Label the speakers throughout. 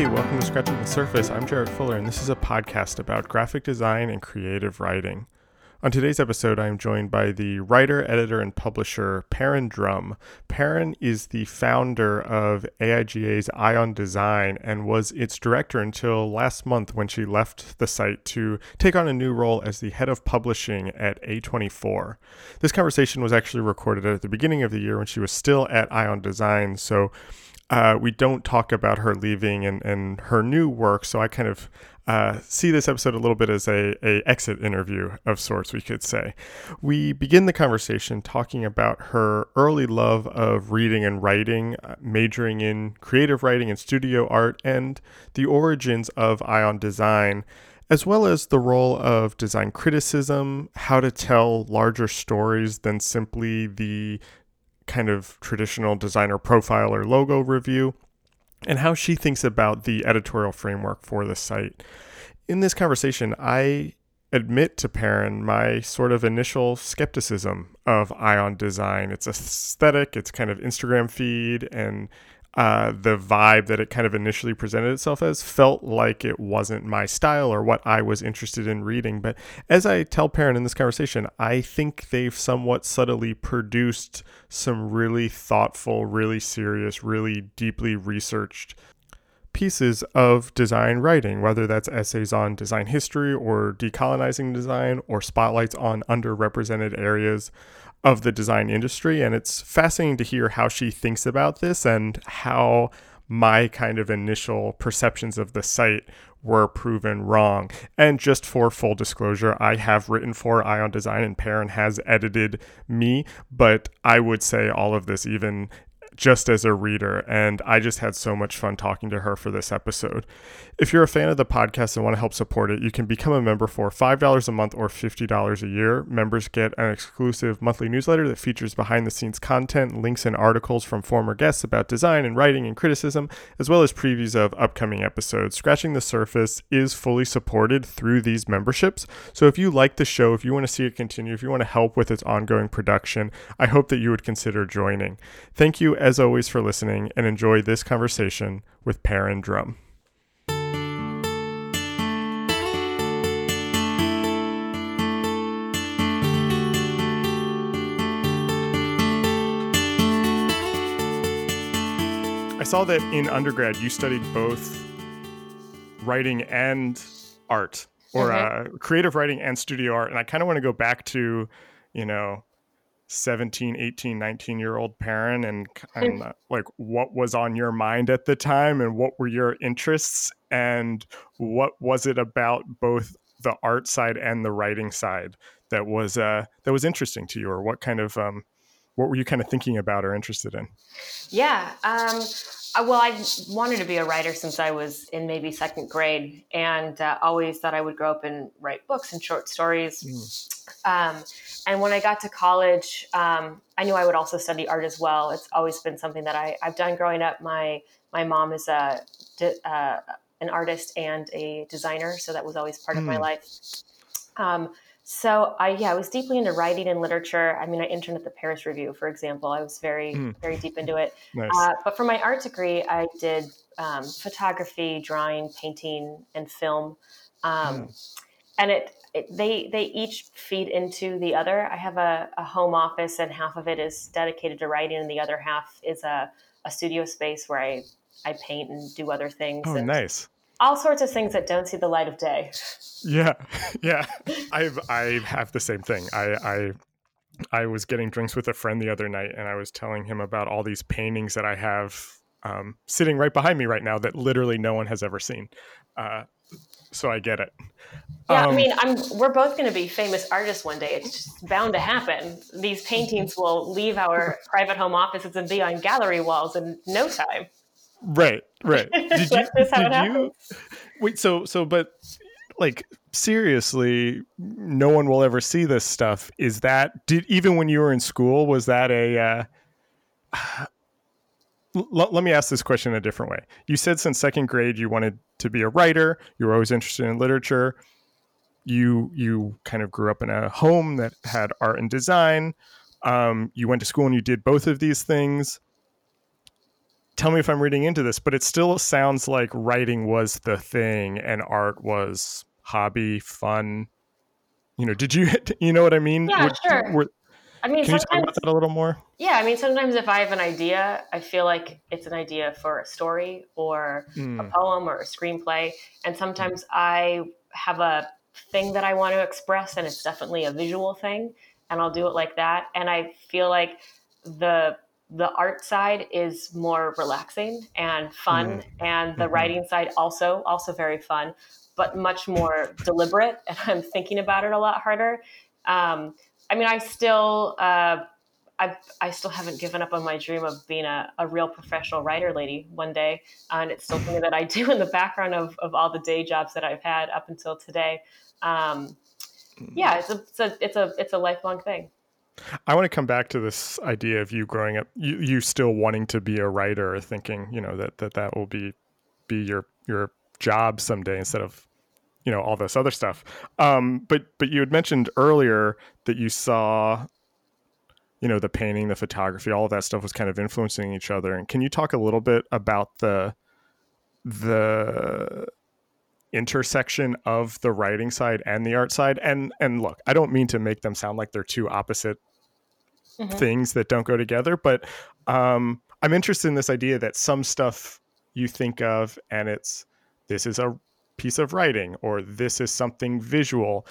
Speaker 1: Hey, welcome to Scratching the Surface. I'm Jarrett Fuller, and this is a podcast about graphic design and creative writing. On today's episode, I am joined by the writer, editor, and publisher Perrin Drumm. Perrin is the founder of AIGA's Eye on Design and was its director until last month when she left the site to take on a new role as the head of publishing at A24. This conversation was actually recorded at the beginning of the year when she was still at Eye on Design, so uh, we don't talk about her leaving and, and her new work. So I kind of uh, see this episode a little bit as a, a exit interview of sorts, we could say. We begin the conversation talking about her early love of reading and writing, uh, majoring in creative writing and studio art, and the origins of Eye on Design as well as the role of design criticism, how to tell larger stories than simply the kind of traditional designer profile or logo review, and how she thinks about the editorial framework for the site. In this conversation, I admit to Perrin my sort of initial skepticism of Eye on Design. It's aesthetic, it's kind of Instagram feed, and uh, the vibe that it kind of initially presented itself as felt like it wasn't my style or what I was interested in reading. But as I tell Perrin in this conversation, I think they've somewhat subtly produced some really thoughtful, really serious, really deeply researched pieces of design writing, whether that's essays on design history or decolonizing design or spotlights on underrepresented areas of the design industry. And it's fascinating to hear how she thinks about this and how my kind of initial perceptions of the site were proven wrong. And just for full disclosure, I have written for Eye on Design and Perrin has edited me, but I would say all of this, even just as a reader. And I just had so much fun talking to her for this episode. If you're a fan of the podcast and want to help support it, you can become a member for $5 a month or $50 a year. Members get an exclusive monthly newsletter that features behind the scenes content, links, and articles from former guests about design and writing and criticism, as well as previews of upcoming episodes. Scratching the Surface is fully supported through these memberships. So if you like the show, if you want to see it continue, if you want to help with its ongoing production, I hope that you would consider joining. Thank you, as always, for listening and enjoy this conversation with Perrin Drumm. I saw that in undergrad you studied both writing and art or mm-hmm. uh, creative writing and studio art. And I kind of want to go back to, you know, 17 18 19 year old Perrin and, and uh, like what was on your mind at the time and what were your interests and what was it about both the art side and the writing side that was uh that was interesting to you or what kind of um what were you kind of thinking about or interested in
Speaker 2: yeah um well, I wanted to be a writer since I was in maybe second grade, and uh, always thought I would grow up and write books and short stories. Mm. Um, and when I got to college, um, I knew I would also study art as well. It's always been something that I, have done growing up. My my mom is a uh, an artist and a designer, so that was always part mm. of my hmm. life. Um, so I yeah, I was deeply into writing and literature. I mean, I interned at the Paris Review, for example. I was very mm. very deep into it. Nice. Uh, but for my art degree, I did um, photography, drawing, painting, and film. Um, mm. And it it, they they each feed into the other. I have a, a, home office, and half of it is dedicated to writing, and the other half is a, a studio space where I I paint and do other things.
Speaker 1: Oh, nice!
Speaker 2: All sorts of things that don't see the light of day.
Speaker 1: Yeah, yeah. I've I have the same thing. I I I was getting drinks with a friend the other night, and I was telling him about all these paintings that I have um, sitting right behind me right now that literally no one has ever seen. Uh, so I get it.
Speaker 2: Yeah, um, I mean, I'm, we're both going to be famous artists one day. It's just bound to happen. These paintings will leave our private home offices and be on gallery walls in no time.
Speaker 1: Right, right. Did you? did you wait, so so, but like seriously, no one will ever see this stuff. Is that did even when you were in school? Was that a? Uh, l- let me ask this question a different way. You said since second grade you wanted to be a writer. You were always interested in literature you you kind of grew up in a home that had art and design. Um, you went to school and you did both of these things. tell me if I'm reading into this, but it still sounds like writing was the thing and art was hobby, fun. You know, did you you know what I mean?
Speaker 2: Yeah, sure. Were,
Speaker 1: I mean, can you talk about that a little more?
Speaker 2: Yeah, I mean, sometimes if I have an idea, I feel like it's an idea for a story or mm. a poem or a screenplay, and sometimes I have a thing that I want to express, and it's definitely a visual thing, and I'll do it like that. And I feel like the the art side is more relaxing and fun, mm. and the mm-hmm. writing side also also very fun, but much more deliberate, and I'm thinking about it a lot harder. Um, I mean, I still, uh, I, I still haven't given up on my dream of being a, a real professional writer lady one day. and it's still something that I do in the background of, of all the day jobs that I've had up until today. Um, yeah, it's a, it's a, it's a, it's a lifelong thing.
Speaker 1: I want to come back to this idea of you growing up, you, you still wanting to be a writer, thinking, you know, that, that that will be, be your, your job someday instead of you know all this other stuff. Um, but but you had mentioned earlier that you saw you know the painting the photography all of that stuff was kind of influencing each other. And can you talk a little bit about the the intersection of the writing side and the art side? And and look i don't mean to make them sound like they're two opposite mm-hmm. things that don't go together but um i'm interested in this idea that some stuff you think of and it's this is a piece of writing or this is something visual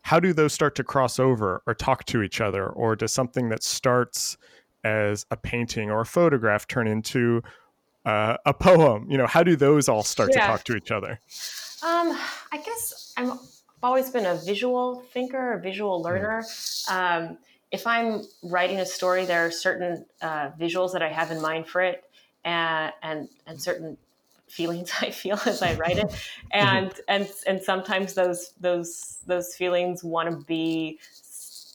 Speaker 1: how do those start to cross over or talk to each other or does something that starts as a painting or a photograph turn into uh, a poem you know how do those all start yeah. to talk to each other
Speaker 2: um, i guess i have always been a visual thinker a visual mm-hmm. learner um, if i'm writing a story there are certain uh, visuals that i have in mind for it and and, and certain feelings I feel as I write it, and and and sometimes those those those feelings want to be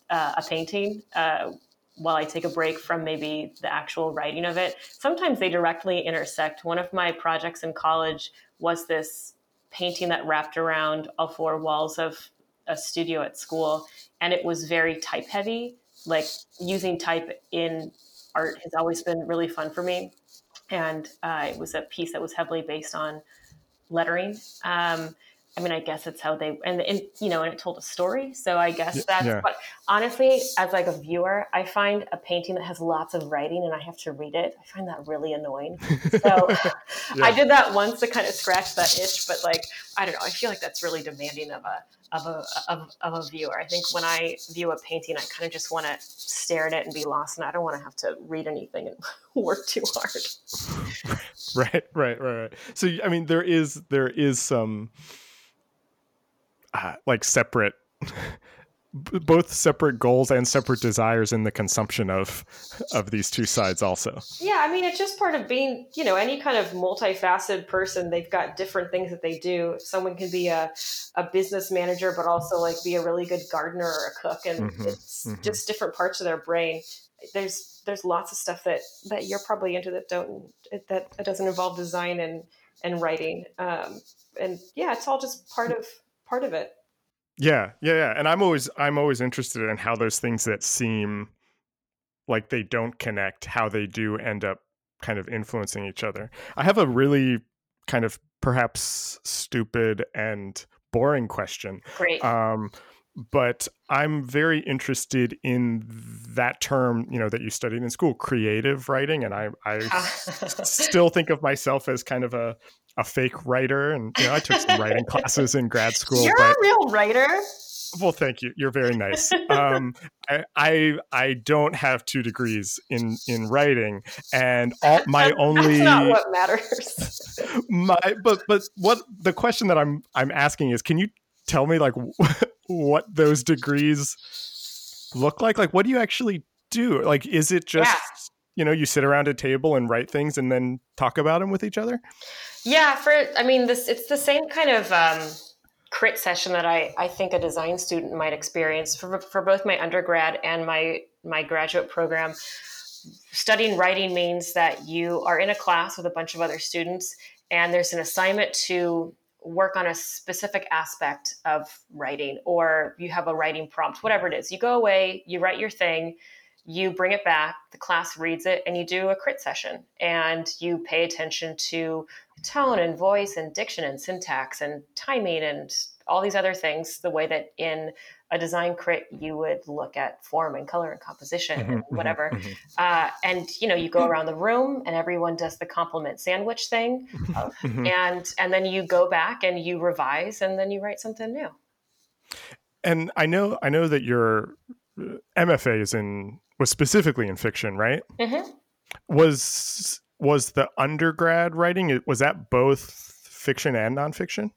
Speaker 2: uh, a painting. Uh, while I take a break from maybe the actual writing of it, sometimes they directly intersect. One of my projects in college was this painting that wrapped around all four walls of a studio at school, and it was very type heavy. Like using type in art has always been really fun for me and uh, it was a piece that was heavily based on lettering. Um, I mean, I guess it's how they and, and, you know, and it told a story. So I guess that's yeah. what. Honestly, as like a viewer, I find a painting that has lots of writing and I have to read it. I find that really annoying. So yeah. I did that once to kind of scratch that itch, but like I don't know, I feel like that's really demanding of a of a of, of a viewer. I think when I view a painting, I kind of just want to stare at it and be lost, and I don't want to have to read anything and work too hard.
Speaker 1: Right, right, right, right. So I mean, there is there is some uh, like separate both separate goals and separate desires in the consumption of of these two sides also.
Speaker 2: Yeah i mean it's just part of being you know any kind of multifaceted person they've got different things that they do. Someone can be a, a business manager but also like be a really good gardener or a cook and mm-hmm, it's mm-hmm. just different parts of their brain. There's there's lots of stuff that that you're probably into that don't that, that doesn't involve design and and writing. Um, and yeah it's all just part of part of it
Speaker 1: yeah, yeah, yeah. And I'm always I'm always interested in how those things that seem like they don't connect, how they do end up kind of influencing each other. I have a really kind of perhaps stupid and boring question.
Speaker 2: Great.
Speaker 1: Um, but I'm very interested in that term, you know, that you studied in school, creative writing, and I, I still think of myself as kind of a a fake writer, and you know, I took some writing classes in grad school.
Speaker 2: You're but, a real writer.
Speaker 1: Well, thank you. You're very nice. Um, I, I, I don't have two degrees in in writing, and all my only
Speaker 2: That's not what matters.
Speaker 1: my but but what the question that I'm I'm asking is, can you tell me like what those degrees look like? Like, what do you actually do? Like, is it just yeah. you know you sit around a table and write things and then talk about them with each other?
Speaker 2: Yeah, for I mean, this it's the same kind of um, crit session that I I think a design student might experience for for both my undergrad and my my graduate program. Studying writing means that you are in a class with a bunch of other students, and there's an assignment to work on a specific aspect of writing, or you have a writing prompt, whatever it is. You go away, you write your thing, you bring it back, the class reads it, and you do a crit session. And you pay attention to tone and voice and diction and syntax and timing and all these other things, the way that in a design crit you would look at form and color and composition mm-hmm, and mm-hmm, whatever. Mm-hmm. Uh, and you know, you go around the room and everyone does the compliment sandwich thing, mm-hmm. and and then you go back and you revise and then you write something new.
Speaker 1: And I know I know that your uh, MFA is in was specifically in fiction, right?
Speaker 2: Mm-hmm.
Speaker 1: Was was the undergrad writing was that both fiction and nonfiction?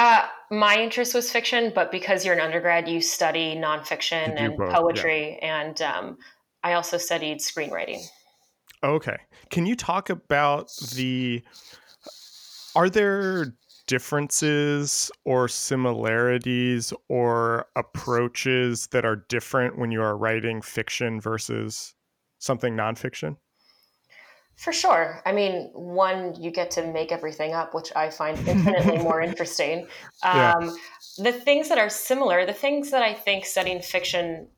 Speaker 2: Uh, my interest was fiction, but because you're an undergrad, you study nonfiction and both, poetry, yeah. and um, I also studied screenwriting.
Speaker 1: Okay, can you talk about the? Are there differences or similarities or approaches that are different when you are writing fiction versus something nonfiction?
Speaker 2: For sure. I mean, one, you get to make everything up, which I find infinitely more interesting. Um, yeah. The things that are similar, the things that I think studying fiction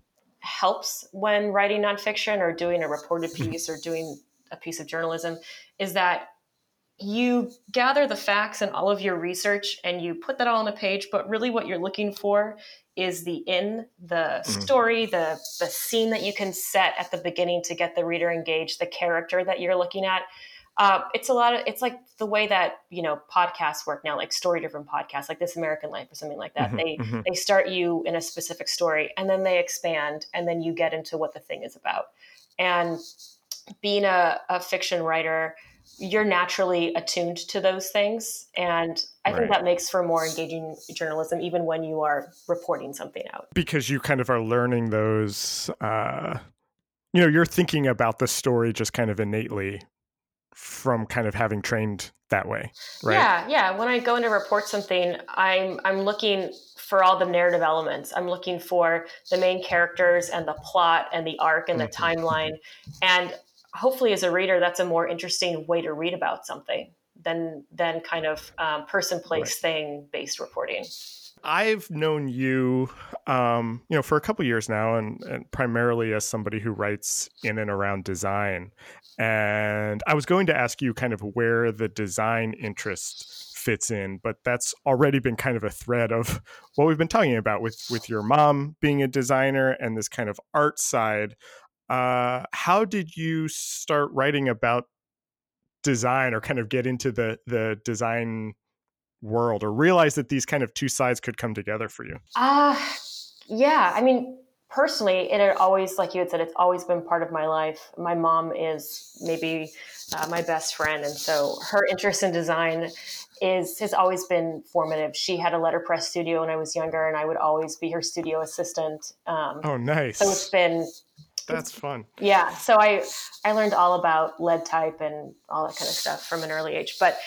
Speaker 2: helps when writing nonfiction or doing a reported piece or doing a piece of journalism is that you gather the facts and all of your research and you put that all on a page but really what you're looking for is the in the mm-hmm. story the the scene that you can set at the beginning to get the reader engaged the character that you're looking at uh, it's a lot of it's like the way that you know podcasts work now like story driven podcasts like this american life or something like that mm-hmm, they mm-hmm. they start you in a specific story and then they expand and then you get into what the thing is about and being a, a fiction writer you're naturally attuned to those things. And I right. think that makes for more engaging journalism, even when you are reporting something out.
Speaker 1: Because you kind of are learning those, uh, you know, you're thinking about the story just kind of innately from kind of having trained that way, right?
Speaker 2: Yeah, yeah. When I go in to report something, I'm I'm looking for all the narrative elements. I'm looking for the main characters and the plot and the arc and the mm-hmm. timeline. And hopefully as a reader that's a more interesting way to read about something than than kind of um, person place right. thing based reporting
Speaker 1: I've known you, um, you know, for a couple years now, and, and, primarily as somebody who writes in and around design. And I was going to ask you kind of where the design interest fits in, but that's already been kind of a thread of what we've been talking about with with your mom being a designer and this kind of art side. Uh, how did you start writing about design or kind of get into the the design world or realize that these kind of two sides could come together for you?
Speaker 2: Uh yeah, I mean personally it had always like you had said it's always been part of my life. My mom is maybe uh, my best friend and so her interest in design is has always been formative. She had a letterpress studio when I was younger, and I would always be her studio assistant.
Speaker 1: Um, oh, nice!
Speaker 2: So it's been
Speaker 1: that's fun.
Speaker 2: Yeah. So I I learned all about lead type and all that kind of stuff from an early age. But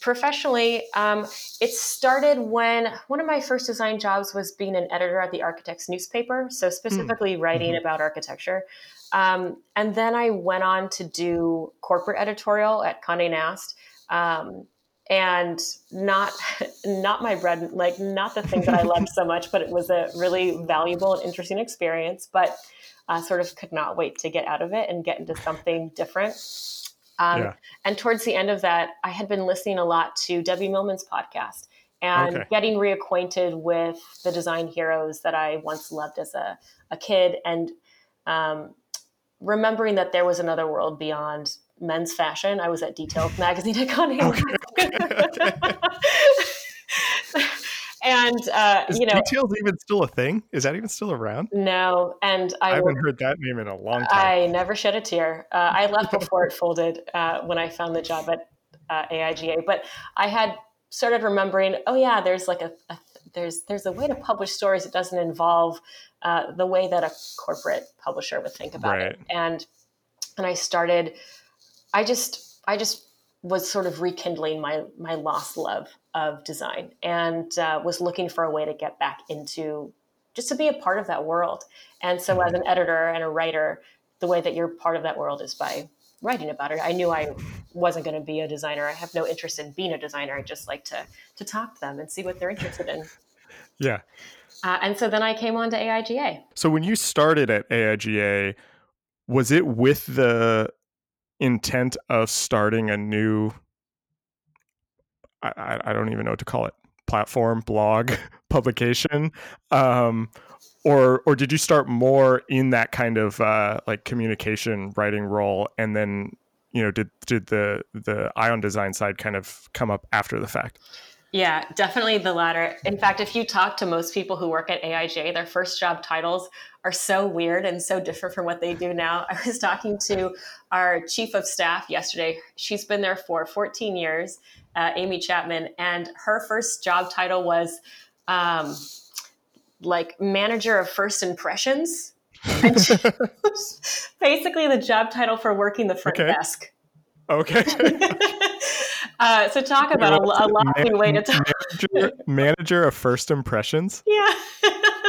Speaker 2: professionally, um, it started when one of my first design jobs was being an editor at the Architects newspaper. So specifically mm. writing mm-hmm. about architecture. Um, and then I went on to do corporate editorial at Condé Nast. Um, and not not my bread like not the thing that i loved so much but it was a really valuable and interesting experience but uh, sort of could not wait to get out of it and get into something different. Um, yeah. And towards the end of that, I had been listening a lot to Debbie Millman's podcast and okay. getting reacquainted with the design heroes that I once loved as a, a kid and um, remembering that there was another world beyond men's fashion. I was at Details magazine at Condé. Okay. and uh,
Speaker 1: is
Speaker 2: you know,
Speaker 1: details even still a thing? Is that even still around?
Speaker 2: No, and I,
Speaker 1: I haven't heard that name in a long time.
Speaker 2: I never shed a tear. Uh, I left before it folded uh, when I found the job at uh, AIGA, but I had started remembering. Oh yeah, there's like a, a there's there's a way to publish stories that doesn't involve uh, the way that a corporate publisher would think about right. it, and and I started. I just I just was sort of rekindling my my lost love of design and uh, was looking for a way to get back into just to be a part of that world. And so, as mm-hmm. an editor and a writer, the way that you're part of that world is by writing about it. I knew I wasn't going to be a designer. I have no interest in being a designer. I just like to to talk to them and see what they're interested in.
Speaker 1: Yeah.
Speaker 2: Uh, and so then I came on to AIGA.
Speaker 1: So when you started at AIGA, was it with the intent of starting a new I, I don't even know what to call it. Platform blog publication um, or or did you start more in that kind of uh, like communication writing role? And then you know did did the the Eye on Design side kind of come up after the fact?
Speaker 2: Yeah, definitely the latter. In fact, if you talk to most people who work at AIGA, their first job titles are so weird and so different from what they do now. I was talking to our chief of staff yesterday. She's been there for 14 years, uh, Amy Chapman, and her first job title was um, like manager of first impressions. basically the job title for working the front okay. desk.
Speaker 1: Okay.
Speaker 2: uh, so talk about a, a Man- way to talk.
Speaker 1: Manager, manager of first impressions.
Speaker 2: Yeah.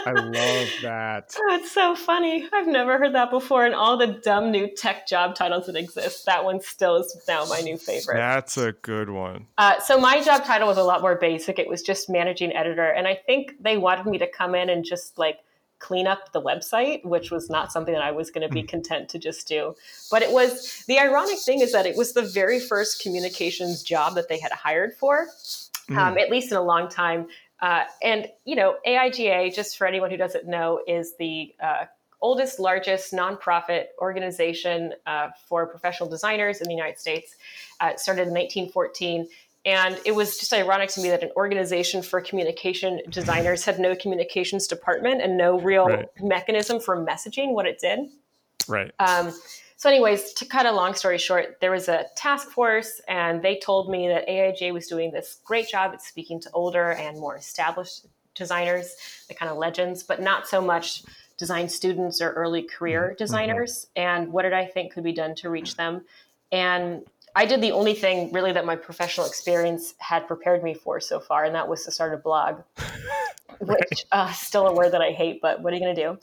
Speaker 1: I love that.
Speaker 2: Oh, it's so funny. I've never heard that before. And all the dumb new tech job titles that exist, that one still is now my new favorite.
Speaker 1: That's a good one.
Speaker 2: Uh, so my job title was a lot more basic. It was just managing editor, and I think they wanted me to come in and just like clean up the website, which was not something that I was going to be hmm. content to just do. But it was the ironic thing is that it was the very first communications job that they had hired for, mm. um, at least in a long time. Uh, and you know, AIGA, just for anyone who doesn't know, is the uh, oldest, largest nonprofit organization uh, for professional designers in the United States. Uh, it started in 1914 and it was just ironic to me that an organization for communication designers had no communications department and no real right. mechanism for messaging what it did.
Speaker 1: Right. Um,
Speaker 2: so, anyways, to cut a long story short, there was a task force, and they told me that AIGA was doing this great job at speaking to older and more established designers, the kind of legends, but not so much design students or early career mm-hmm. designers. Mm-hmm. And what did I think could be done to reach them? And I did the only thing really that my professional experience had prepared me for so far, and that was to start a blog, right. which uh, still a word that I hate, but what are you going to do?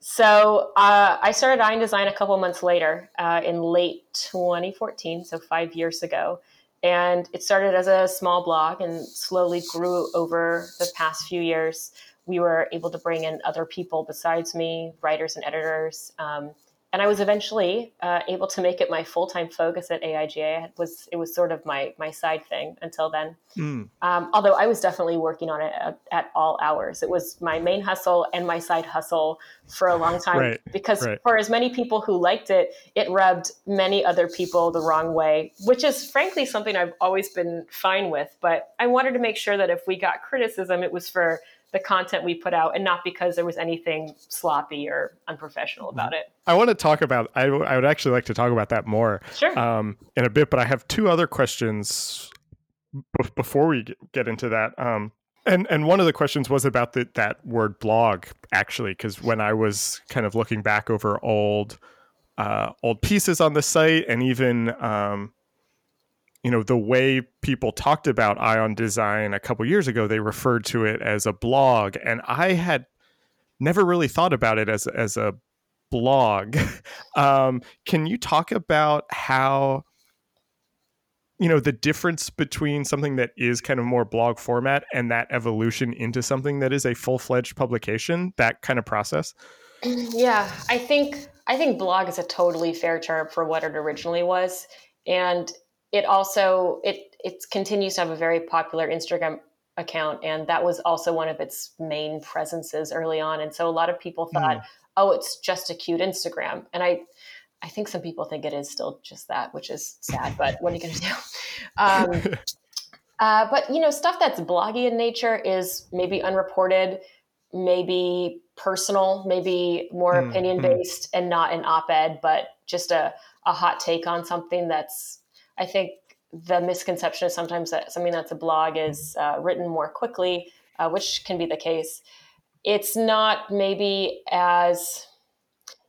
Speaker 2: So uh, I started Eye on Design a couple months later uh, in late 2014, so five years ago. And it started as a small blog and slowly grew over the past few years. We were able to bring in other people besides me, writers and editors. Um, and I was eventually uh, able to make it my full time focus at AIGA. It was it was sort of my my side thing until then. Mm. Um, although I was definitely working on it at, at, all hours. It was my main hustle and my side hustle for a long time. Right. Because right. for as many people who liked it, it rubbed many other people the wrong way, which is frankly something I've always been fine with. But I wanted to make sure that if we got criticism, it was for the content we put out and not because there was anything sloppy or unprofessional about it.
Speaker 1: I want to talk about, I, w- I would actually like to talk about that more
Speaker 2: sure. um,
Speaker 1: in a bit, but I have two other questions b- before we get into that. Um, and and one of the questions was about the, that word blog actually, because when I was kind of looking back over old uh, old pieces on the site and even um, you know the way people talked about Eye on Design a couple years ago they referred to it as a blog. And i had never really thought about it as as a blog. Um, can you talk about how you know the difference between something that is kind of more blog format and that evolution into something that is a full-fledged publication that kind of process?
Speaker 2: Yeah i think i think blog is a totally fair term for what it originally was. And it also it it continues to have a very popular Instagram account, and that was also one of its main presences early on. And so a lot of people thought, mm. oh, it's just a cute Instagram, and I. I think some people think it is still just that, which is sad. But what are you going to do? Um, uh, but you know, stuff that's bloggy in nature is maybe unreported, maybe personal, maybe more mm, opinion based, mm. and not an op-ed, but just a, a hot take on something that's I think the misconception is sometimes that something that's a blog is uh, written more quickly, uh, which can be the case. It's not maybe as,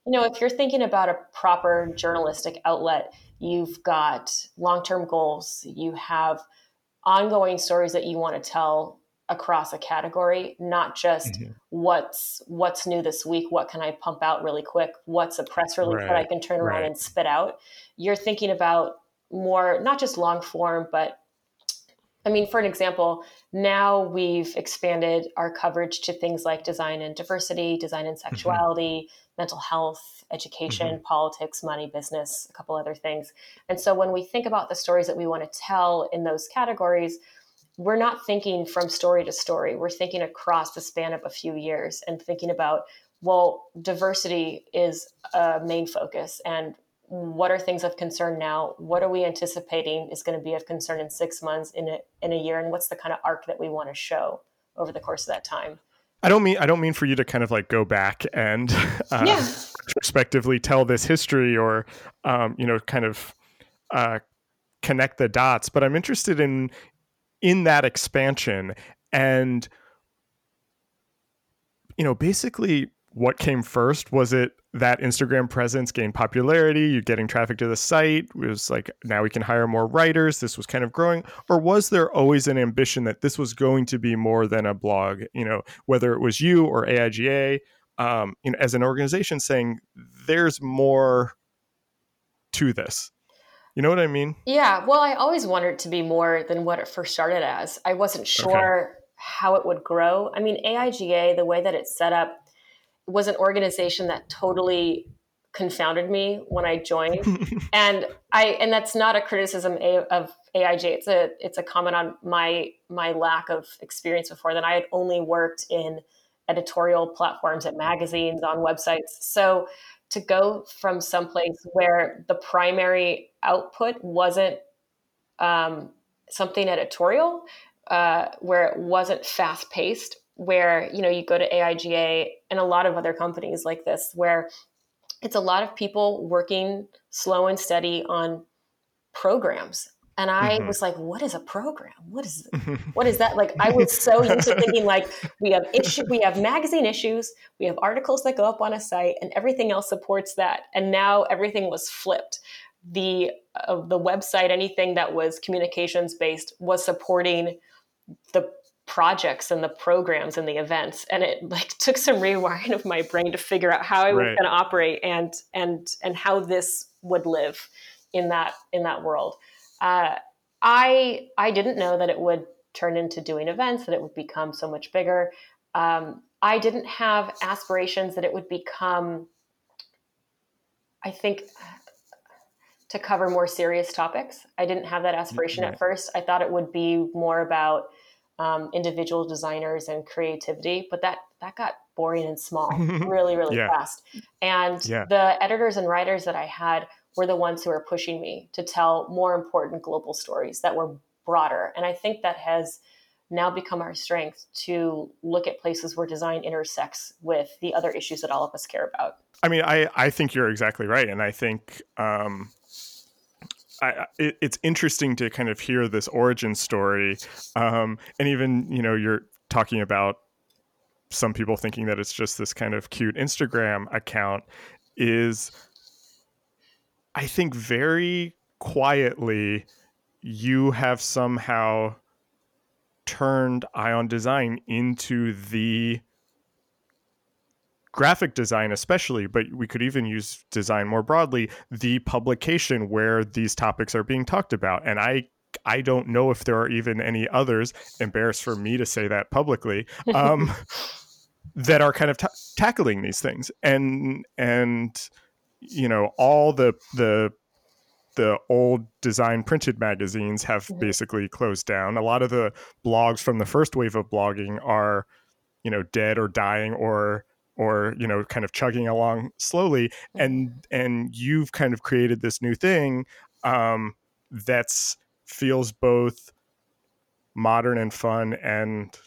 Speaker 2: you know, if you're thinking about a proper journalistic outlet, you've got long term goals, you have ongoing stories that you want to tell across a category not just mm-hmm. what's what's new this week what can i pump out really quick what's a press release right. that i can turn around right. and spit out you're thinking about more not just long form but I mean, for an example, now we've expanded our coverage to things like design and diversity, design and mm-hmm. sexuality, mm-hmm. mental health, education, mm-hmm. politics, money, business, a couple other things. And so when we think about the stories that we want to tell in those categories, we're not thinking from story to story. We're thinking across the span of a few years and thinking about, well, diversity is a main focus. And what are things of concern now? What are we anticipating is going to be of concern in six months, in a, in a year? And what's the kind of arc that we want to show over the course of that time?
Speaker 1: I don't mean I don't mean for you to kind of like go back and uh, yeah. prospectively tell this history or um, you know kind of uh, connect the dots, but I'm interested in in that expansion and you know basically what came first was it that instagram presence gained popularity You're getting traffic to the site it was like now we can hire more writers this was kind of growing or was there always an ambition that this was going to be more than a blog you know whether it was you or aiga um, you know as an organization saying there's more to this you know what I mean?
Speaker 2: Yeah. Well, I always wanted to be more than what it first started as. I wasn't sure okay. how it would grow. I mean, AIGA, the way that it's set up, was an organization that totally confounded me when I joined. and I and that's not a criticism of AIGA. It's a it's a comment on my my lack of experience before that. I had only worked in editorial platforms at magazines on websites. So to go from someplace where the primary output wasn't um, something editorial, uh, where it wasn't fast paced, where you know you go to AIGA and a lot of other companies like this, where it's a lot of people working slow and steady on programs and I mm-hmm. was like, what is a program? What is what is that? Like I was so used to thinking like we have issue we have magazine issues, we have articles that go up on a site and everything else supports that. And now everything was flipped. The uh, the website, anything that was communications based was supporting the projects and the programs and the events and it like took some rewiring of my brain to figure out how I was right. going to operate and and and how this would live in that in that world. Uh, I I didn't know that it would turn into doing events, that it would become so much bigger. Um, I didn't have aspirations that it would become. I think to cover more serious topics. I didn't have that aspiration right. at first. I thought it would be more about um, individual designers and creativity, but that that got boring and small really, really yeah. fast. And yeah. the editors and writers that I had were the ones who were pushing me to tell more important global stories that were broader. And I think that has now become our strength to look at places where design intersects with the other issues that all of us care about.
Speaker 1: I mean, I, I think you're exactly right. And I think um, I, it, it's interesting to kind of hear this origin story. Um, and even, you know, you're talking about some people thinking that it's just this kind of cute Instagram account is I think very quietly you have somehow turned Eye on Design into the graphic design especially but we could even use design more broadly the publication where these topics are being talked about and i i don't know if there are even any others embarrassed for me to say that publicly um, that are kind of t- tackling these things and and you know all the the the old design printed magazines have mm-hmm. basically closed down. A lot of the blogs from the first wave of blogging are, you know, dead or dying or or you know kind of chugging along slowly and and you've kind of created this new thing um that's feels both modern and fun and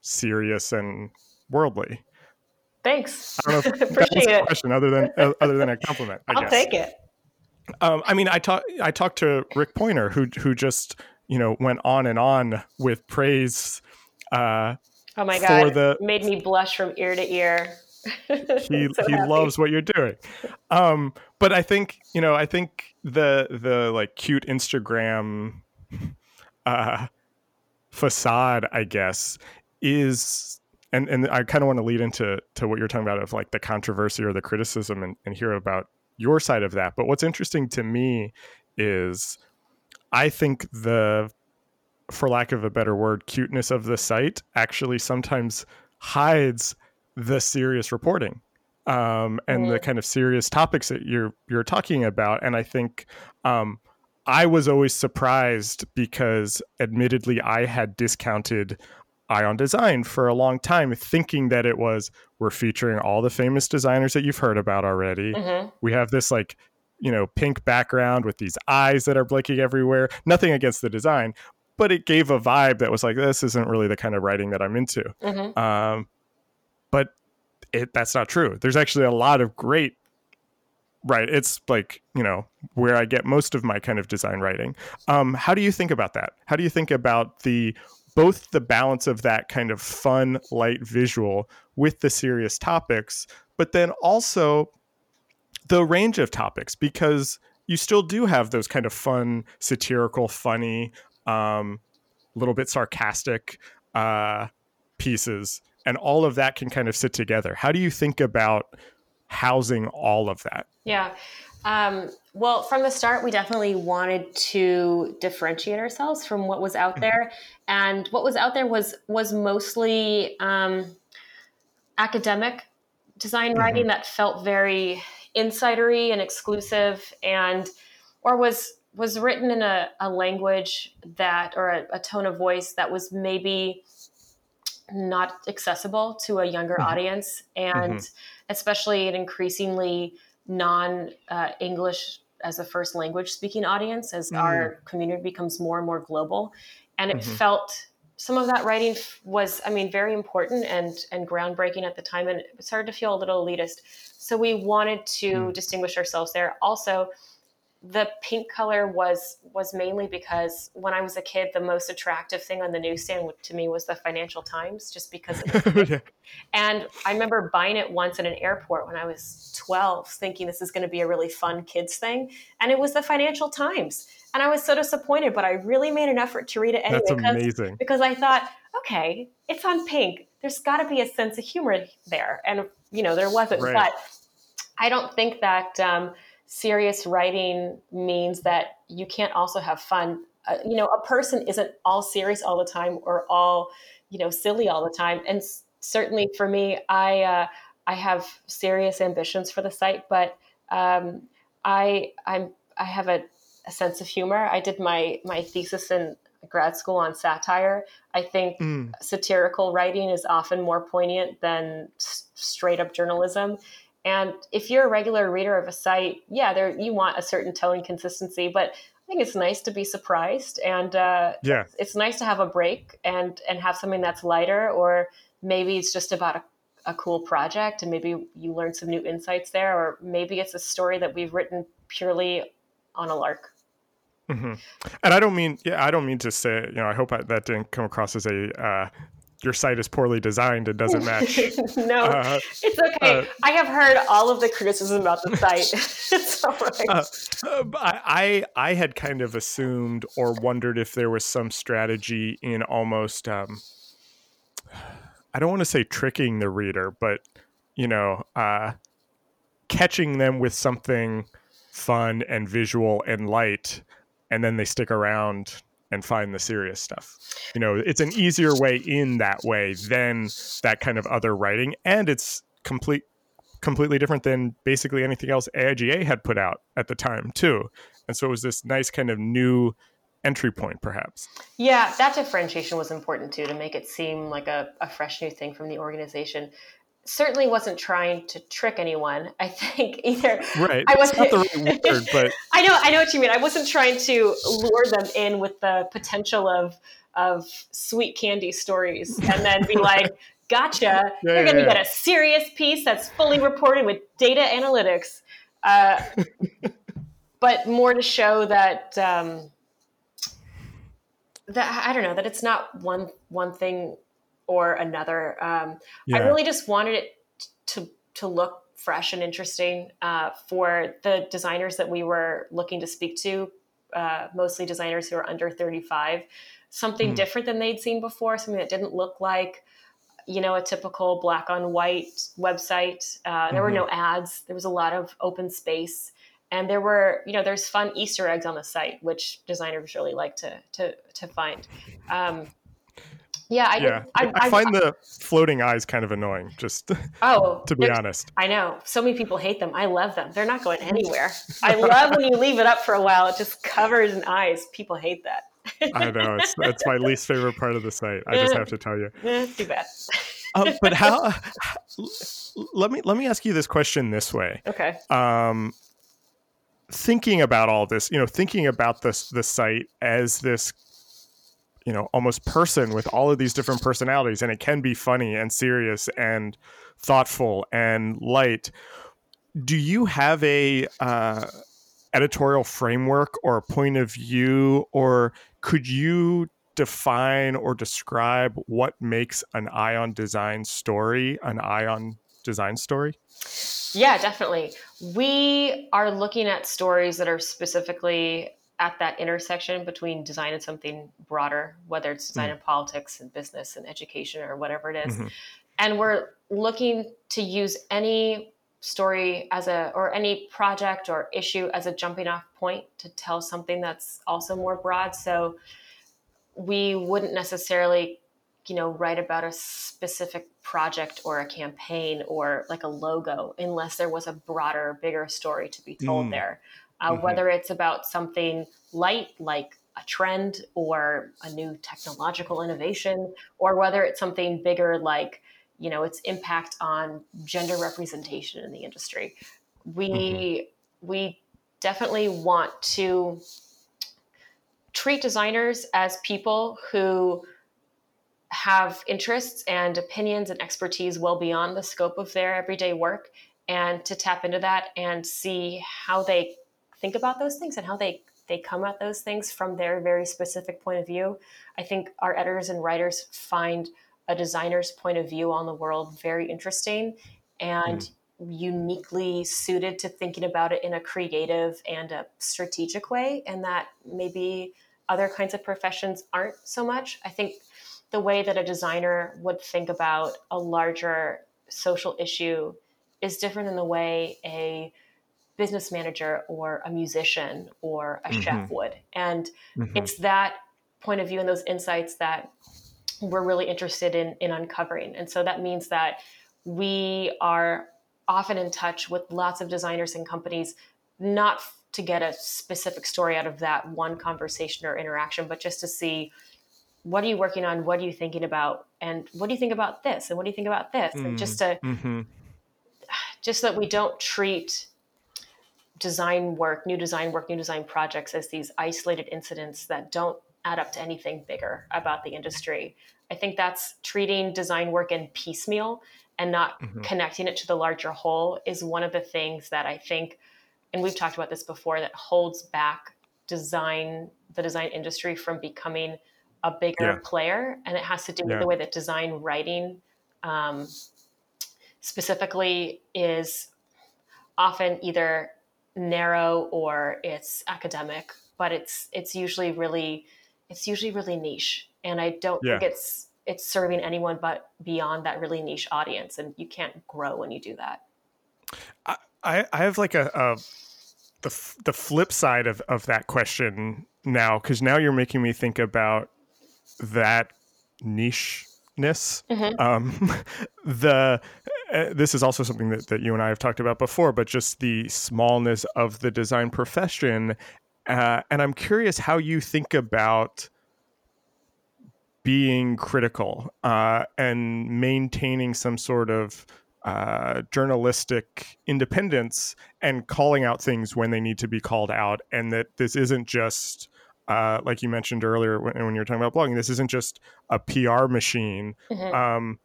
Speaker 1: serious and worldly
Speaker 2: Thanks. I don't know if Appreciate
Speaker 1: it. question other than other than a compliment.
Speaker 2: I will take it.
Speaker 1: Um, I mean, I talked I talked to Rick Poynor, who who just you know went on and on with praise. Uh,
Speaker 2: oh my god! The, made me blush from ear to ear.
Speaker 1: he so he happy. loves what you're doing. Um, but I think you know I think the the like cute Instagram uh, facade, I guess, is and and I kind of want to lead into to what you're talking about of like the controversy or the criticism and, and hear about your side of that. But what's interesting to me is I think the for lack of a better word, cuteness of the site actually sometimes hides the serious reporting. um, and the kind of serious topics that you're you're talking about. And I think um, I was always surprised because, admittedly, I had discounted Eye on Design for a long time, thinking that it was we're featuring all the famous designers that you've heard about already. Mm-hmm. We have this like you know pink background with these eyes that are blinking everywhere. Nothing against the design, but it gave a vibe that was like this isn't really the kind of writing that I'm into. Mm-hmm. Um, but it, that's not true. There's actually a lot of great right it's like you know where i get most of my kind of design writing. Um, how do you think about that? How do you think about the both the balance of that kind of fun, light visual with the serious topics, but then also the range of topics? Because you still do have those kind of fun, satirical, funny, um, little bit sarcastic uh, pieces, and all of that can kind of sit together. How do you think about housing all of that?
Speaker 2: Yeah. Um, well, from the start, we definitely wanted to differentiate ourselves from what was out mm-hmm. there, and what was out there was was mostly um, academic design mm-hmm. writing that felt very insidery and exclusive, and or was was written in a, a language that or a, a, tone of voice that was maybe not accessible to a younger mm-hmm. audience, and mm-hmm. especially an increasingly non uh, English as a first language speaking audience as mm. our community becomes more and more global. And it mm-hmm. felt some of that writing was, I mean, very important and and groundbreaking at the time, and it started to feel a little elitist. So we wanted to mm. distinguish ourselves there. Also, the pink color was was mainly because when I was a kid, the most attractive thing on the newsstand to me was the Financial Times, just because. yeah. And I remember buying it once at an airport when I was twelve, thinking this is going to be a really fun kids thing, and it was the Financial Times, and I was so disappointed. But I really made an effort to read it anyway.
Speaker 1: That's amazing.
Speaker 2: Because, because I thought, okay, it's on pink. There's got to be a sense of humor there, and you know there wasn't. Right. But I don't think that. Um, serious writing means that you can't also have fun. Uh, you know, a person isn't all serious all the time or all, you know, silly all the time. And s- certainly for me, I uh, I have serious ambitions for the site, but um, I I'm I have a, a, sense of humor. I did my my thesis in grad school on satire. I think mm. satirical writing is often more poignant than s- straight up journalism. And if you're a regular reader of a site, yeah, there you want a certain tone consistency, but I think it's nice to be surprised, and uh, yeah, it's, it's, nice to have a break and and have something that's lighter, or maybe it's just about a, a cool project, and maybe you learn some new insights there, or maybe it's a story that we've written purely on a lark.
Speaker 1: Mm-hmm. And I don't mean, yeah, I don't mean to say, you know, I hope I, that didn't come across as a uh, your site is poorly designed and doesn't match.
Speaker 2: no, uh, it's okay. Uh, I have heard all of the criticism about the site. it's all right. Uh,
Speaker 1: uh I I had kind of assumed or wondered if there was some strategy in almost um, I don't want to say tricking the reader, but you know, uh, catching them with something fun and visual and light, and then they stick around and find the serious stuff. You know, it's an easier way in that way than that kind of other writing, and it's complete completely different than basically anything else AIGA had put out at the time too. And so it was this nice kind of new entry point perhaps
Speaker 2: yeah that differentiation was important too to make it seem like a, a fresh new thing from the organization certainly wasn't trying to trick anyone. I think either
Speaker 1: right. I was not the right word, but
Speaker 2: I know I know what you mean. I wasn't trying to lure them in with the potential of of sweet candy stories and then be like, "Gotcha! Yeah, You're yeah, going to yeah. get a serious piece that's fully reported with data analytics." Uh, but more to show that. Um, that I don't know that it's not one one thing or another. Um, yeah. I really just wanted it to to look fresh and interesting uh, for the designers that we were looking to speak to, uh, mostly designers who are under 35. Something mm. different than they'd seen before, something that didn't look like you know a typical black on white website uh, there mm-hmm. were no ads there was a lot of open space and there were you know there's fun easter eggs on the site which designers really like to to to find um, Yeah, I,
Speaker 1: yeah. I, I, I find the floating eyes kind of annoying. Just oh, to be honest,
Speaker 2: I know so many people hate them. I love them. They're not going anywhere. I love when you leave it up for a while; it just covers in eyes. People hate that.
Speaker 1: I know it's that's my least favorite part of the site. I just have to tell you.
Speaker 2: Too bad.
Speaker 1: um, but how? Let me let me ask you this question this way.
Speaker 2: Okay.
Speaker 1: Um, thinking about all this, you know, thinking about this the site as this you know almost person with all of these different personalities and it can be funny and serious and thoughtful and light. Do you have a uh, editorial framework or a point of view or could you define or describe what makes an Eye on Design story an ion design story?
Speaker 2: Yeah definitely. We are looking at stories that are specifically at that intersection between design and something broader, whether it's design mm. and politics and business and education or whatever it is. Mm-hmm. And we're looking to use any story as a or any project or issue as a jumping off point to tell something that's also more broad. So we wouldn't necessarily you know write about a specific project or a campaign or like a logo unless there was a broader bigger story to be told mm. there uh, mm-hmm. whether it's about something light like a trend or a new technological innovation, or whether it's something bigger like you know its impact on gender representation in the industry. We mm-hmm. we definitely want to treat designers as people who have interests and opinions and expertise well beyond the scope of their everyday work and to tap into that and see how they think about those things and how they they come at those things from their very specific point of view. I think our editors and writers find a designer's point of view on the world very interesting and mm. uniquely suited to thinking about it in a creative and a strategic way, and that maybe other kinds of professions aren't so much. I think the way that a designer would think about a larger social issue is different than the way a business manager or a musician or a mm-hmm. chef would. And mm-hmm. it's that point of view and those insights that we're really interested in, in uncovering. And so that means that we are often in touch with lots of designers and companies, not to get a specific story out of that one conversation or interaction, but just to see what are you working on? What are you thinking about? And what do you think about this? And what do you think about this? Mm. And just to, mm-hmm. just so that we don't treat design work, new design work, new design projects as these isolated incidents that don't add up to anything bigger about the industry. I think that's treating design work in piecemeal and not mm-hmm. connecting it to the larger whole is one of the things that I think, and we've talked about this before, that holds back design, the design industry from becoming a bigger yeah. player. And it has to do yeah. with the way that design writing um, specifically is often either narrow or it's academic, but it's it's usually really it's usually really niche, and I don't yeah. think it's it's serving anyone but beyond that really niche audience, and you can't grow when you do that.
Speaker 1: I I have like a, a the the flip side of of that question now because now you're making me think about that niche Mm-hmm. Um, the uh, this is also something that, that you and I have talked about before, but just the smallness of the design profession. Uh, and I'm curious how you think about being critical uh, and maintaining some sort of uh, journalistic independence and calling out things when they need to be called out, and that this isn't just uh, like you mentioned earlier when, when, you were talking about blogging, this isn't just a PR machine. Mm-hmm. Um,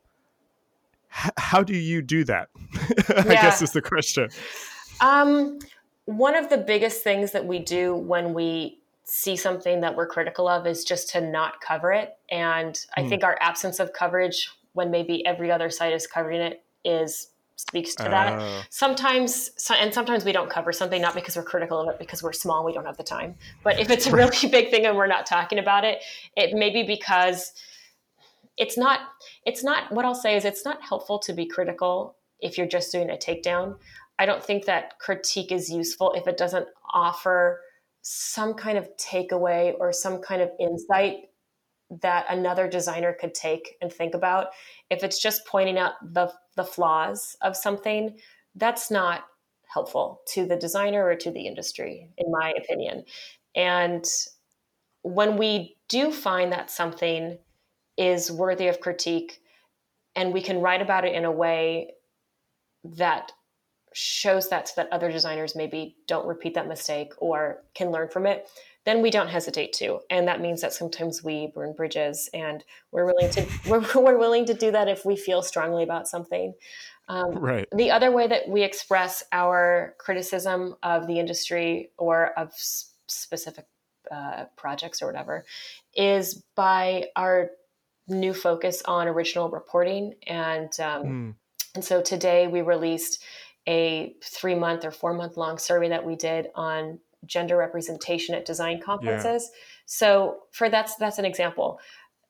Speaker 1: h- how do you do that? I yeah. guess is the question.
Speaker 2: Um, one of the biggest things that we do when we see something that we're critical of is just to not cover it. And I mm. think our absence of coverage when maybe every other site is covering it is speaks to that. Uh, sometimes, and sometimes we don't cover something not because we're critical of it, because we're small we don't have the time. But if it's a really big thing and we're not talking about it, it may be because it's not. It's not. What I'll say is, it's not helpful to be critical if you're just doing a takedown. I don't think that critique is useful if it doesn't offer some kind of takeaway or some kind of insight that another designer could take and think about. If it's just pointing out the the flaws of something, that's not helpful to the designer or to the industry, in my opinion. And when we do find that something is worthy of critique and we can write about it in a way that shows that so that other designers maybe don't repeat that mistake or can learn from it then we don't hesitate to and that means that sometimes we burn bridges and we're willing to we're, we're willing to do that if we feel strongly about something
Speaker 1: um, right
Speaker 2: the other way that we express our criticism of the industry or of s- specific uh, projects or whatever is by our new focus on original reporting and um, mm. and so today we released a three month or four month long survey that we did on gender representation at design conferences. Yeah. So for that's that's an example.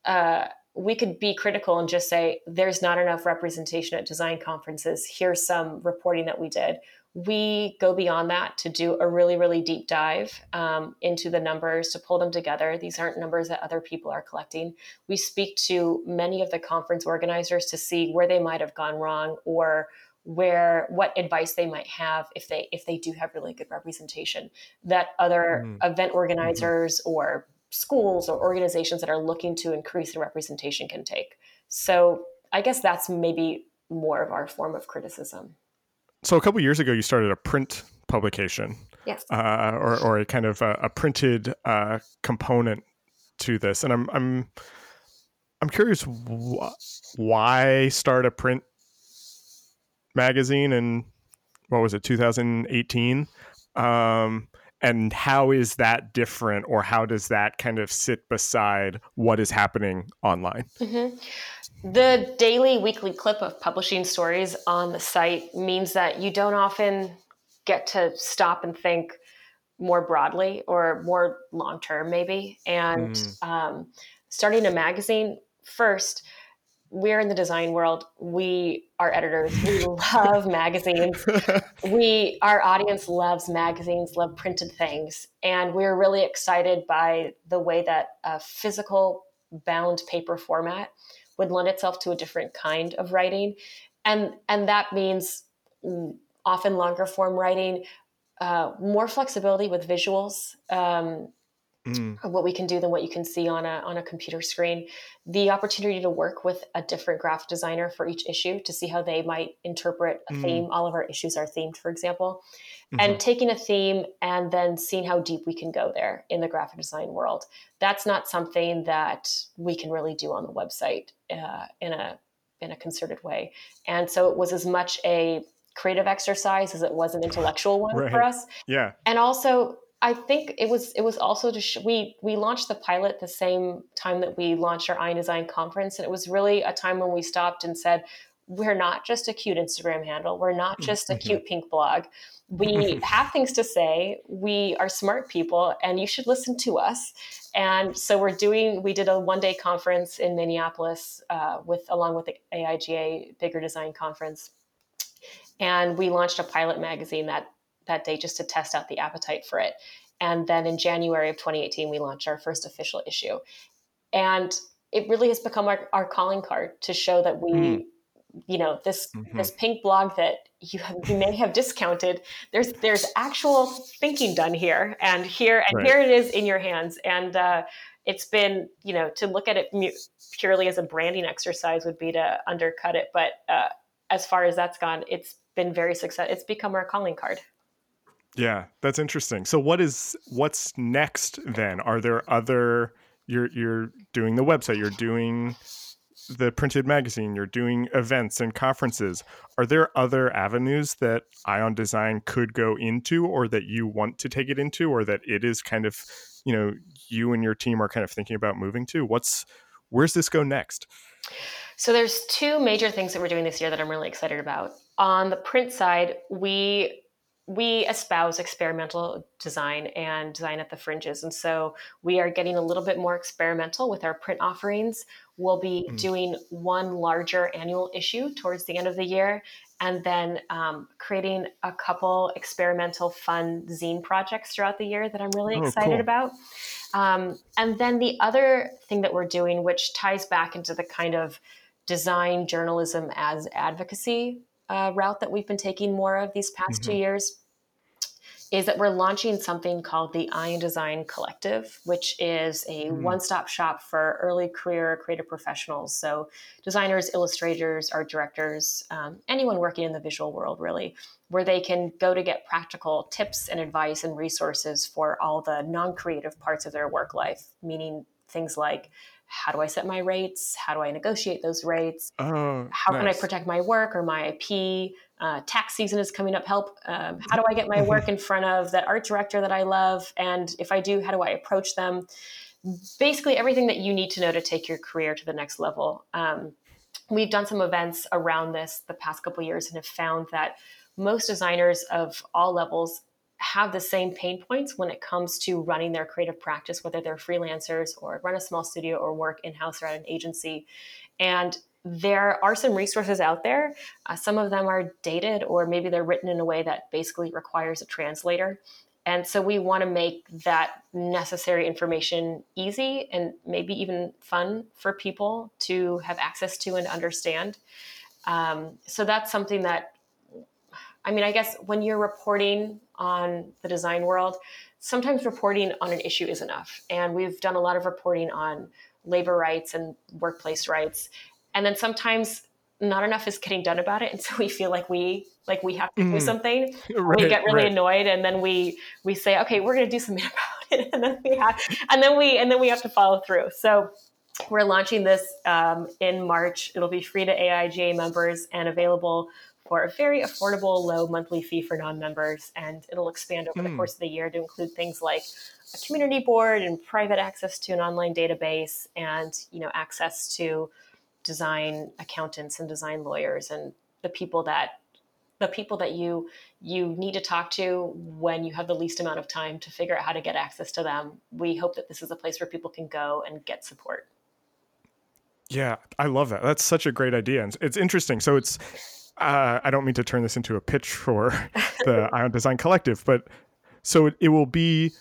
Speaker 2: Uh, we could be critical and just say there's not enough representation at design conferences. Here's some reporting that we did. We go beyond that to do a really, really deep dive um, into the numbers to pull them together. These aren't numbers that other people are collecting. We speak to many of the conference organizers to see where they might have gone wrong or where what advice they might have if they if they do have really good representation that other mm-hmm. event mm-hmm. organizers mm-hmm. or schools or organizations that are looking to increase their representation can take so i guess that's maybe more of our form of criticism
Speaker 1: so a couple years ago you started a print publication
Speaker 2: yes
Speaker 1: uh, or, or a kind of a, a printed uh, component to this and i'm i'm i'm curious wh- why start a print magazine in what was it 2018 um, and how is that different or how does that kind of sit beside what is happening online
Speaker 2: mm-hmm. the daily weekly clip of publishing stories on the site means that you don't often get to stop and think more broadly or more long term maybe and mm. um, starting a magazine first we're in the design world. We are editors. We love magazines. We our audience loves magazines, love printed things, and we're really excited by the way that a physical bound paper format would lend itself to a different kind of writing, and and that means often longer form writing, uh, more flexibility with visuals. Um, mm. what we can do than what you can see on a on a computer screen. The opportunity to work with a different graphic designer for each issue to see how they might interpret a mm. theme. All of our issues are themed, for example, mm-hmm. and taking a theme and then seeing how deep we can go there in the graphic design world. That's not something that we can really do on the website uh, in a in a concerted way. And so it was as much a creative exercise as it was an intellectual one right. for us.
Speaker 1: Yeah.
Speaker 2: And also I think it was it was also to sh- we we launched the pilot the same time that we launched our Eye on Design conference, and it was really a time when we stopped and said, "We're not just a cute Instagram handle. We're not just a cute pink blog. We have things to say. We are smart people, and you should listen to us." And so we're doing. We did a one day conference in Minneapolis uh, with along with the AIGA Bigger Design Conference, and we launched a pilot magazine that that day just to test out the appetite for it. And then in January of 2018, we launched our first official issue. And it really has become our, our calling card to show that we, mm. you know, this mm-hmm. this pink blog that you, have, you may have discounted. There's there's actual thinking done here, and here and right. here it is in your hands. And uh, it's been, you know, to look at it purely as a branding exercise would be to undercut it. But uh, as far as that's gone, it's been very successful. It's become our calling card.
Speaker 1: Yeah, that's interesting. So what is what's next then? Are there other you're you're doing the website, you're doing the printed magazine, you're doing events and conferences. Are there other avenues that Eye on Design could go into or that you want to take it into or that it is kind of, you know, you and your team are kind of thinking about moving to? What's where's this go next?
Speaker 2: So there's two major things that we're doing this year that I'm really excited about. On the print side, we we espouse experimental design and design at the fringes. And so we are getting a little bit more experimental with our print offerings. We'll be mm. doing one larger annual issue towards the end of the year. and then um, creating a couple experimental fun zine projects throughout the year that I'm really oh, excited cool. about. Um, and then the other thing that we're doing, which ties back into the kind of design journalism as advocacy uh, route that we've been taking more of these past mm-hmm. two years, is that we're launching something called the Eye on Design Collective, which is a mm. one stop shop for early career creative professionals. So, designers, illustrators, art directors, um, anyone working in the visual world, really, where they can go to get practical tips and advice and resources for all the non creative parts of their work life, meaning things like how do I set my rates? How do I negotiate those rates?
Speaker 1: Oh,
Speaker 2: how nice. can I protect my work or my IP? uh, tax season is coming up. Help. Um, how do I get my work in front of that art director that I love? And if I do, how do I approach them? Basically, everything that you need to know to take your career to the next level. Um, we've done some events around this the past couple years and have found that most designers of all levels have the same pain points when it comes to running their creative practice, whether they're freelancers or run a small studio or work in house or at an agency. And there are some resources out there. Uh, some of them are dated, or maybe they're written in a way that basically requires a translator. And so we want to make that necessary information easy and maybe even fun for people to have access to and understand. Um, so that's something that, I mean, I guess when you're reporting on the design world, sometimes reporting on an issue is enough. And we've done a lot of reporting on labor rights and workplace rights and then sometimes not enough is getting done about it and so we feel like we like we have to mm. do something right, we get really right. annoyed and then we we say okay we're going to do something about it and then we have and then we and then we have to follow through so we're launching this um, in march it'll be free to aiga members and available for a very affordable low monthly fee for non-members and it'll expand over mm. the course of the year to include things like a community board and private access to an online database and you know access to design accountants and design lawyers and the people that the people that you you need to talk to when you have the least amount of time to figure out how to get access to them. We hope that this is a place where people can go and get support.
Speaker 1: Yeah i love that. That's such a great idea and it's interesting. So it's uh, i don't mean to turn this into a pitch for the Eye on Design collective but so it, it will be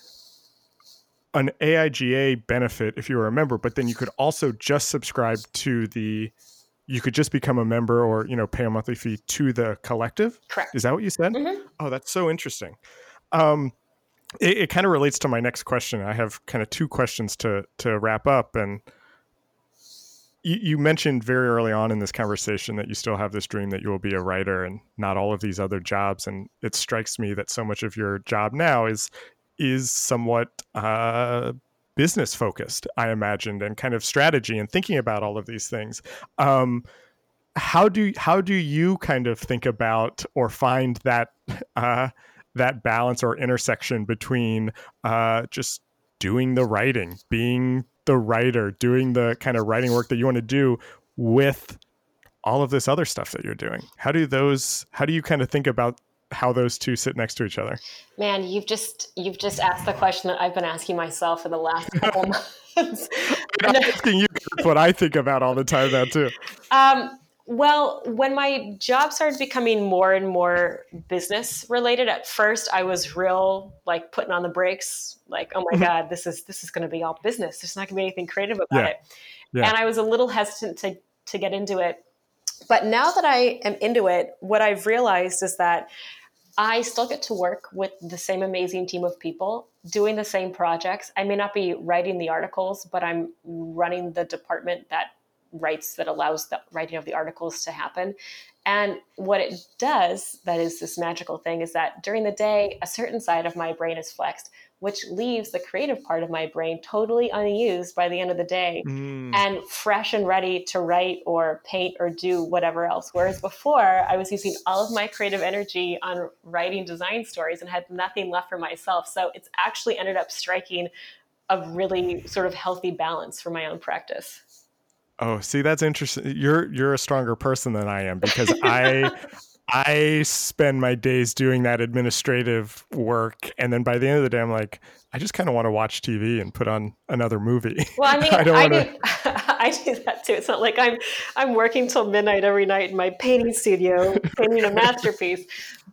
Speaker 1: an AIGA benefit if you are a member, but then you could also just subscribe to the you could just become a member or you know pay a monthly fee to the collective?
Speaker 2: Correct.
Speaker 1: Is that what you said? Mm-hmm. oh that's so interesting. Um, it, it kind of relates to my next question. I have kind of two questions to to wrap up and you, you mentioned very early on in this conversation that you still have this dream that you will be a writer and not all of these other jobs and it strikes me that so much of your job now is is somewhat uh, business focused, I imagined, and kind of strategy and thinking about all of these things. Um, how do how do you kind of think about or find that uh, that balance or intersection between uh, just doing the writing, being the writer, doing the kind of writing work that you want to do with all of this other stuff that you're doing? How do those? How do you kind of think about how those two sit next to each other?
Speaker 2: Man, you've just you've just asked the question that I've been asking myself for the last couple months.
Speaker 1: I'm asking you what I think about all the time now too.
Speaker 2: Um, well, when my job started becoming more and more business related, at first I was real like putting on the brakes, like, oh my mm-hmm. God, this is this is gonna be all business. There's not gonna be anything creative about yeah. it. Yeah. And I was a little hesitant to to get into it. But now that I am into it, what I've realized is that I still get to work with the same amazing team of people doing the same projects. I may not be writing the articles, but I'm running the department that writes that allows the writing of the articles to happen. And what it does, that is this magical thing, is that during the day, a certain side of my brain is flexed which leaves the creative part of my brain totally unused by the end of the day mm. and fresh and ready to write or paint or do whatever else. Whereas before, I was using all of my creative energy on writing design stories and had nothing left for myself. So it's actually ended up striking a really sort of healthy balance for my own practice.
Speaker 1: Oh, see, that's interesting. You're you're a stronger person than I am because I I spend my days doing that administrative work, and then by the end of the day, I'm like, I just kind of want to watch TV and put on another movie.
Speaker 2: Well, I mean, I, don't I, do, I do that too. It's not like I'm I'm working till midnight every night in my painting studio, painting a masterpiece.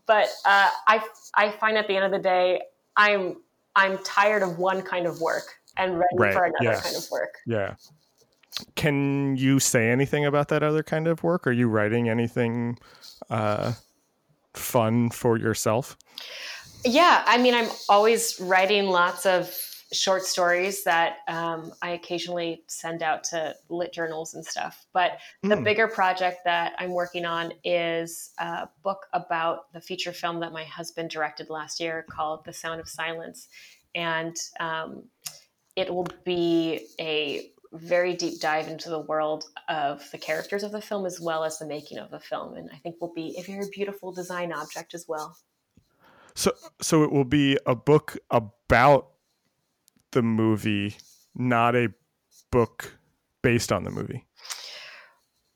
Speaker 2: But uh, I I find at the end of the day, I'm I'm tired of one kind of work and ready right. for another kind of work.
Speaker 1: Yeah. Can you say anything about that other kind of work? Are you writing anything uh, fun for yourself?
Speaker 2: Yeah, I mean, I'm always writing lots of short stories that um, I occasionally send out to lit journals and stuff. But the mm. bigger project that I'm working on is a book about the feature film that my husband directed last year called The Sound of Silence. And um, it will be a very deep dive into the world of the characters of the film as well as the making of the film. And I think will be a very beautiful design object as well.
Speaker 1: So, so it will be a book about the movie, not a book based on the movie.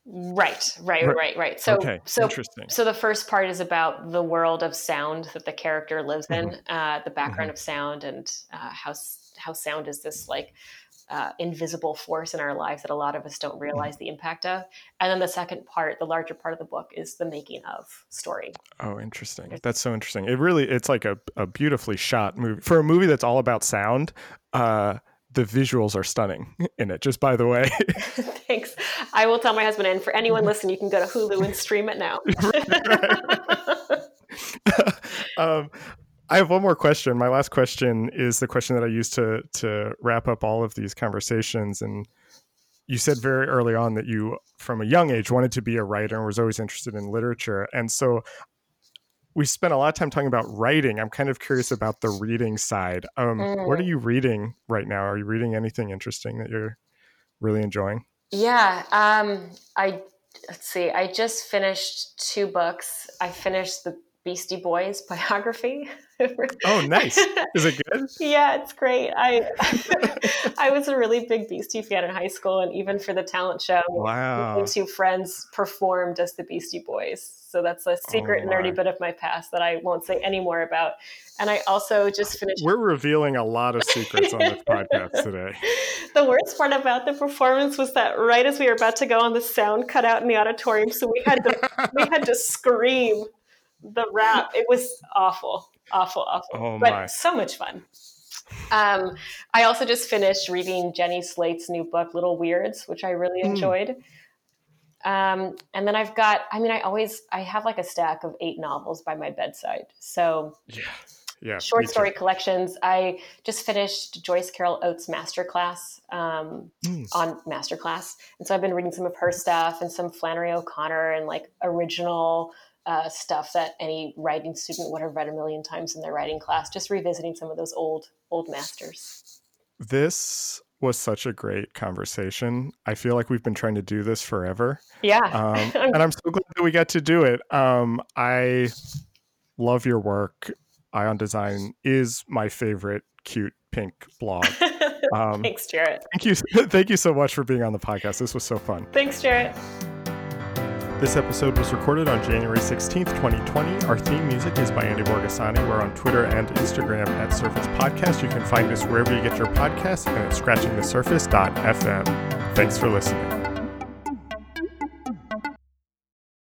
Speaker 2: Right, right, right, right. So, okay. so, Interesting. so the first part is about the world of sound that the character lives in, mm-hmm. uh, the background mm-hmm. of sound, and uh, how how sound is this like uh, invisible force in our lives that a lot of us don't realize the impact of. And then the second part, the larger part of the book, is the making of story.
Speaker 1: Oh, interesting. That's so interesting. It really, it's like a, a beautifully shot movie for a movie that's all about sound. Uh, the visuals are stunning in it. Just by the way.
Speaker 2: Thanks. I will tell my husband. And for anyone listening, you can go to Hulu and stream it now.
Speaker 1: um, I have one more question. My last question is the question that I use to to wrap up all of these conversations. And you said very early on that you, from a young age, wanted to be a writer and was always interested in literature. And so we spent a lot of time talking about writing. I'm kind of curious about the reading side. Um, mm. What are mm. you reading right now? Are you reading anything interesting that you're really enjoying?
Speaker 2: Yeah, um, I let's see. I just finished two books. I finished the Beastie Boys biography.
Speaker 1: oh, nice! Is it good?
Speaker 2: yeah, it's great. I I was a really big Beastie fan in high school, and even for the talent show,
Speaker 1: wow,
Speaker 2: two friends performed as the Beastie Boys. So that's a secret oh, nerdy bit of my past that I won't say any more about. And I also just finished.
Speaker 1: We're revealing a lot of secrets on this podcast today.
Speaker 2: The worst part about the performance was that right as we were about to go on, the sound cut out in the auditorium, so we had to we had to scream the rap. It was awful, awful, awful, oh but so much fun. Um, I also just finished reading Jenny Slate's new book, Little Weirds, which I really mm. enjoyed. Um, and then I've got, I mean, I always, I have like a stack of eight novels by my bedside. So
Speaker 1: yeah, yeah,
Speaker 2: short story too. collections. I just finished Joyce Carol Oates' masterclass um, mm. on masterclass. And so I've been reading some of her stuff and some Flannery O'Connor and like original uh, stuff that any writing student would have read a million times in their writing class, just revisiting some of those old, old masters.
Speaker 1: This was such a great conversation. I feel like we've been trying to do this forever.
Speaker 2: Yeah.
Speaker 1: Um, and I'm so glad that we got to do it. Um, I love your work. Eye on Design is my favorite cute pink blog.
Speaker 2: Um, Thanks, Jarrett.
Speaker 1: Thank you. Thank you so much for being on the podcast. This was so fun.
Speaker 2: Thanks, Jarrett.
Speaker 1: This episode was recorded on January 16th, 2020. Our theme music is by Andy Borgasani. We're on Twitter and Instagram at Surface Podcast. You can find us wherever you get your podcasts and at scratchingthesurface.fm. Thanks for listening.